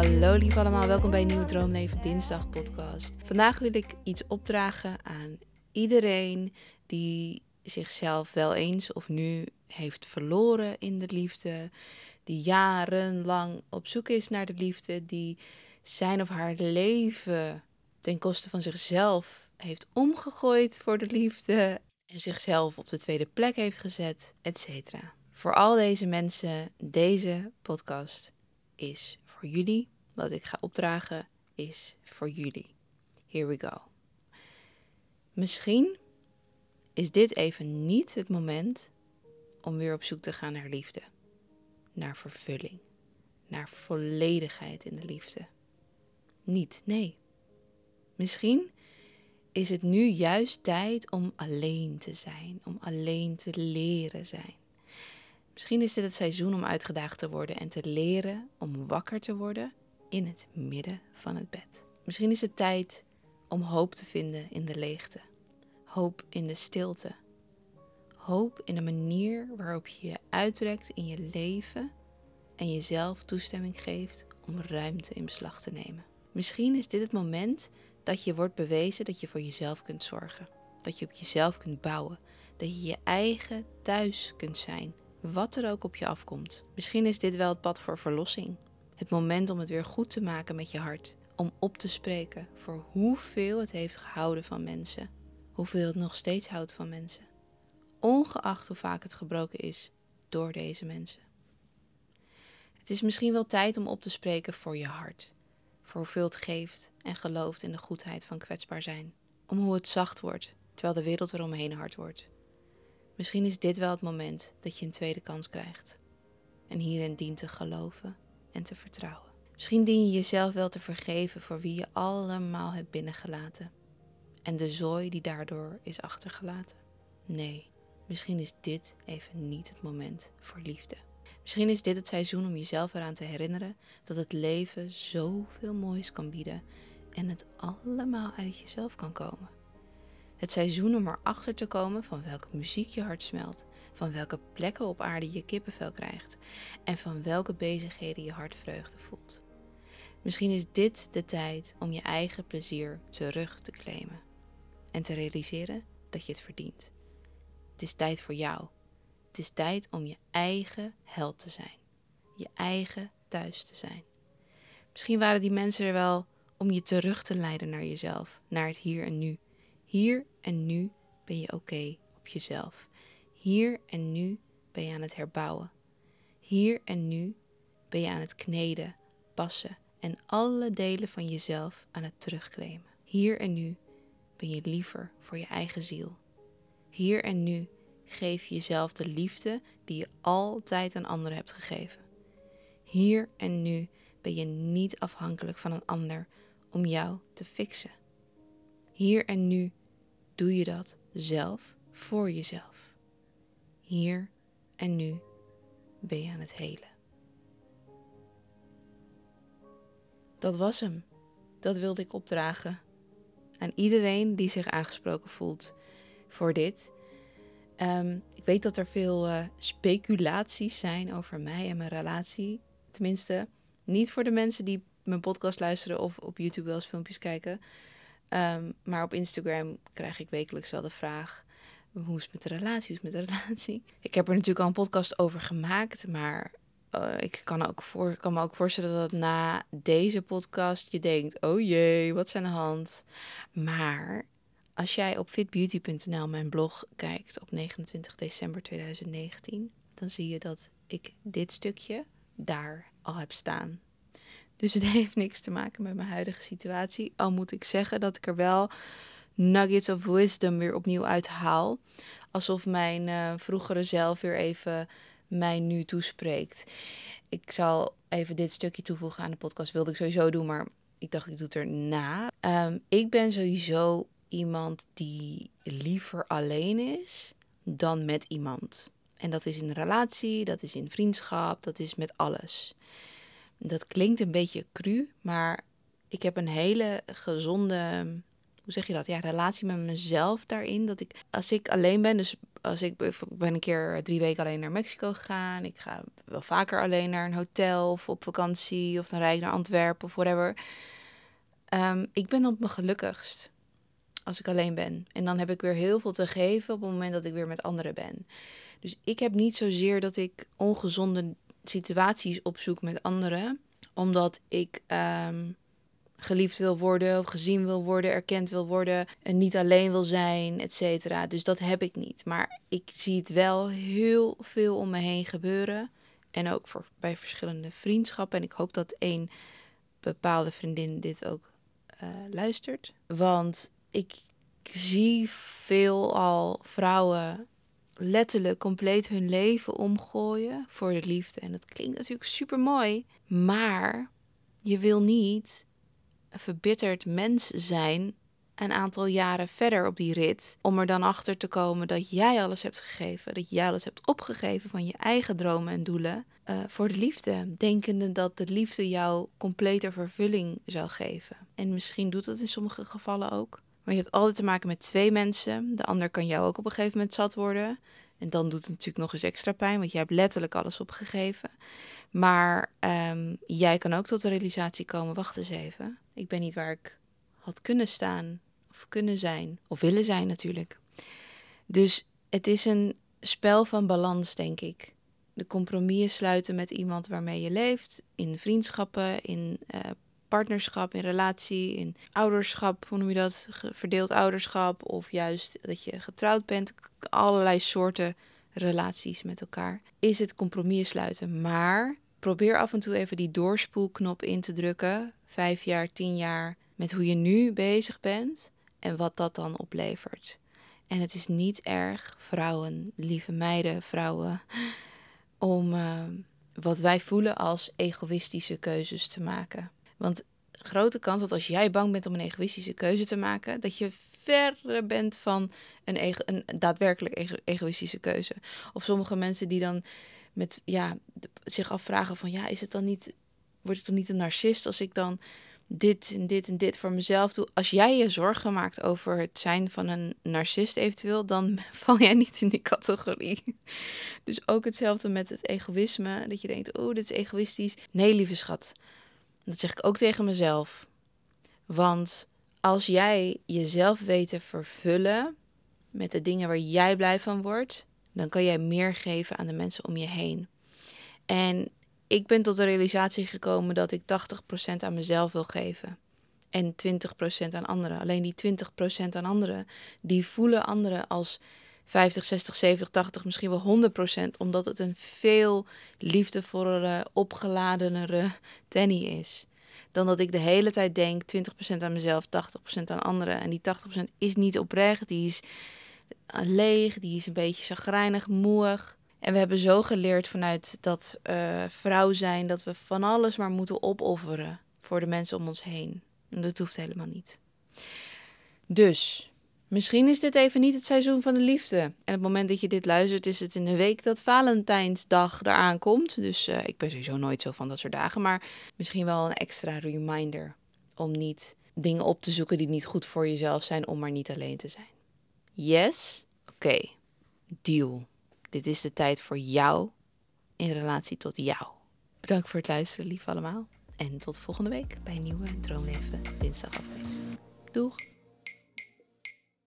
Hallo lief allemaal, welkom bij een nieuwe Droomleven Dinsdag podcast. Vandaag wil ik iets opdragen aan iedereen die zichzelf wel eens of nu heeft verloren in de liefde, die jarenlang op zoek is naar de liefde, die zijn of haar leven ten koste van zichzelf heeft omgegooid voor de liefde en zichzelf op de tweede plek heeft gezet, etc. Voor al deze mensen, deze podcast is voor jullie. Wat ik ga opdragen is voor jullie. Here we go. Misschien is dit even niet het moment om weer op zoek te gaan naar liefde, naar vervulling, naar volledigheid in de liefde. Niet, nee. Misschien is het nu juist tijd om alleen te zijn, om alleen te leren zijn. Misschien is dit het seizoen om uitgedaagd te worden en te leren om wakker te worden in het midden van het bed. Misschien is het tijd om hoop te vinden in de leegte, hoop in de stilte, hoop in de manier waarop je je uitrekt in je leven en jezelf toestemming geeft om ruimte in beslag te nemen. Misschien is dit het moment dat je wordt bewezen dat je voor jezelf kunt zorgen, dat je op jezelf kunt bouwen, dat je je eigen thuis kunt zijn wat er ook op je afkomt. Misschien is dit wel het pad voor verlossing. Het moment om het weer goed te maken met je hart. Om op te spreken voor hoeveel het heeft gehouden van mensen. Hoeveel het nog steeds houdt van mensen. Ongeacht hoe vaak het gebroken is door deze mensen. Het is misschien wel tijd om op te spreken voor je hart. Voor hoeveel het geeft en gelooft in de goedheid van kwetsbaar zijn. Om hoe het zacht wordt terwijl de wereld eromheen hard wordt. Misschien is dit wel het moment dat je een tweede kans krijgt. En hierin dient te geloven en te vertrouwen. Misschien dien je jezelf wel te vergeven voor wie je allemaal hebt binnengelaten. En de zooi die daardoor is achtergelaten. Nee, misschien is dit even niet het moment voor liefde. Misschien is dit het seizoen om jezelf eraan te herinneren dat het leven zoveel moois kan bieden en het allemaal uit jezelf kan komen. Het seizoen om erachter te komen van welke muziek je hart smelt, van welke plekken op aarde je kippenvel krijgt en van welke bezigheden je hart vreugde voelt. Misschien is dit de tijd om je eigen plezier terug te claimen en te realiseren dat je het verdient. Het is tijd voor jou. Het is tijd om je eigen held te zijn, je eigen thuis te zijn. Misschien waren die mensen er wel om je terug te leiden naar jezelf, naar het hier en nu hier en nu ben je oké op jezelf. Hier en nu ben je aan het herbouwen. Hier en nu ben je aan het kneden, passen en alle delen van jezelf aan het terugclaimen. Hier en nu ben je liever voor je eigen ziel. Hier en nu geef je jezelf de liefde die je altijd aan anderen hebt gegeven. Hier en nu ben je niet afhankelijk van een ander om jou te fixen. Hier en nu doe je dat zelf voor jezelf. Hier en nu ben je aan het helen. Dat was hem. Dat wilde ik opdragen aan iedereen die zich aangesproken voelt voor dit. Ehm, ik weet dat er veel uh, speculaties zijn over mij en mijn relatie. Tenminste, niet voor de mensen die mijn podcast luisteren of op YouTube wel eens filmpjes kijken. Ehm, maar op Instagram krijg ik wekelijks wel de vraag: hoe is het met de relatie? Hoe is het met de relatie? Ik heb er natuurlijk al een podcast over gemaakt, maar uh, ik kan, ook voor, kan me ook voorstellen dat na deze podcast je denkt: oh jee, wat zijn de hand? Maar als jij op fitbeauty.nl mijn blog kijkt op 29 december 2019, dan zie je dat ik dit stukje daar al heb staan. Dus het heeft niks te maken met mijn huidige situatie. Al moet ik zeggen dat ik er wel nuggets of wisdom weer opnieuw uithaal. Alsof mijn uh, vroegere zelf weer even mij nu toespreekt. Ik zal even dit stukje toevoegen aan de podcast. Wilde ik sowieso doen, maar ik dacht ik doe het erna. Um, ik ben sowieso iemand die liever alleen is dan met iemand. En dat is in relatie, dat is in vriendschap, dat is met alles. Dat klinkt een beetje cru, maar ik heb een hele gezonde, hoe zeg je dat? Ja, relatie met mezelf daarin. Dat ik, als ik alleen ben, dus als ik, ik ben een keer drie weken alleen naar Mexico gegaan. Ik ga wel vaker alleen naar een hotel of op vakantie of dan rijd ik naar Antwerpen of whatever. Ehm, ik ben op mijn gelukkigst als ik alleen ben. En dan heb ik weer heel veel te geven op het moment dat ik weer met anderen ben. Dus ik heb niet zozeer dat ik ongezonde situaties opzoek met anderen, omdat ik ehm, geliefd wil worden gezien wil worden, erkend wil worden en niet alleen wil zijn, et cetera. Dus dat heb ik niet. Maar ik zie het wel heel veel om me heen gebeuren. En ook voor, bij verschillende vriendschappen. En ik hoop dat één bepaalde vriendin dit ook uh, luistert. Want ik zie veel al vrouwen letterlijk compleet hun leven omgooien voor de liefde. En dat klinkt natuurlijk super mooi. Maar je wil niet een verbitterd mens zijn een aantal jaren verder op die rit. Om er dan achter te komen dat jij alles hebt gegeven. Dat jij alles hebt opgegeven van je eigen dromen en doelen. Uh, voor de liefde. Denkende dat de liefde jou complete vervulling zou geven. En misschien doet dat in sommige gevallen ook. Maar je hebt altijd te maken met twee mensen. De ander kan jou ook op een gegeven moment zat worden. En dan doet het natuurlijk nog eens extra pijn, want jij hebt letterlijk alles opgegeven. Maar um, jij kan ook tot de realisatie komen: wacht eens even. Ik ben niet waar ik had kunnen staan, of kunnen zijn, of willen zijn natuurlijk. Dus het is een spel van balans, denk ik. De compromissen sluiten met iemand waarmee je leeft, in vriendschappen, in uh, partnerschap, in relatie, in ouderschap, hoe noem je dat? Verdeeld ouderschap of juist dat je getrouwd bent. Allerlei soorten relaties met elkaar. Is het compromis sluiten. Maar probeer af en toe even die doorspoelknop in te drukken. Vijf jaar, tien jaar met hoe je nu bezig bent en wat dat dan oplevert. En het is niet erg, vrouwen, lieve meiden, vrouwen, om uh, wat wij voelen als egoïstische keuzes te maken. Want grote kans dat als jij bang bent om een egoïstische keuze te maken, dat je verre bent van een, een daadwerkelijk egoïstische keuze. Of sommige mensen die dan met, ja, zich afvragen van ja, is het dan niet, word ik dan niet een narcist als ik dan dit en dit en dit voor mezelf doe. Als jij je zorgen maakt over het zijn van een narcist eventueel, dan val jij niet in die categorie. Dus ook hetzelfde met het egoïsme, dat je denkt, oh, dit is egoïstisch. Nee, lieve schat, dat zeg ik ook tegen mezelf. Want als jij jezelf weet te vervullen met de dingen waar jij blij van wordt, dan kan jij meer geven aan de mensen om je heen. En ik ben tot de realisatie gekomen dat ik 80% aan mezelf wil geven. En 20% aan anderen. Alleen die 20% aan anderen, die voelen anderen als 50, 60, 70, 80, misschien wel 100%, omdat het een veel liefdevollere, opgeladenere Danny is. Dan dat ik de hele tijd denk 20% aan mezelf, 80% aan anderen. En die 80% is niet oprecht, die is leeg, die is een beetje chagrijnig, moeig. En we hebben zo geleerd vanuit dat uh, vrouw zijn dat we van alles maar moeten opofferen voor de mensen om ons heen. En dat hoeft helemaal niet. Dus Misschien is dit even niet het seizoen van de liefde. En op het moment dat je dit luistert, is het in de week dat Valentijnsdag eraan komt. Dus uh, ik ben sowieso nooit zo van dat soort dagen. Maar misschien wel een extra reminder om niet dingen op te zoeken die niet goed voor jezelf zijn, om maar niet alleen te zijn. Yes? Oké. Deal. Dit is de tijd voor jou in relatie tot jou. Bedankt voor het luisteren, lief allemaal. En tot volgende week bij een nieuwe Droomleven dinsdag aflevering. Doeg!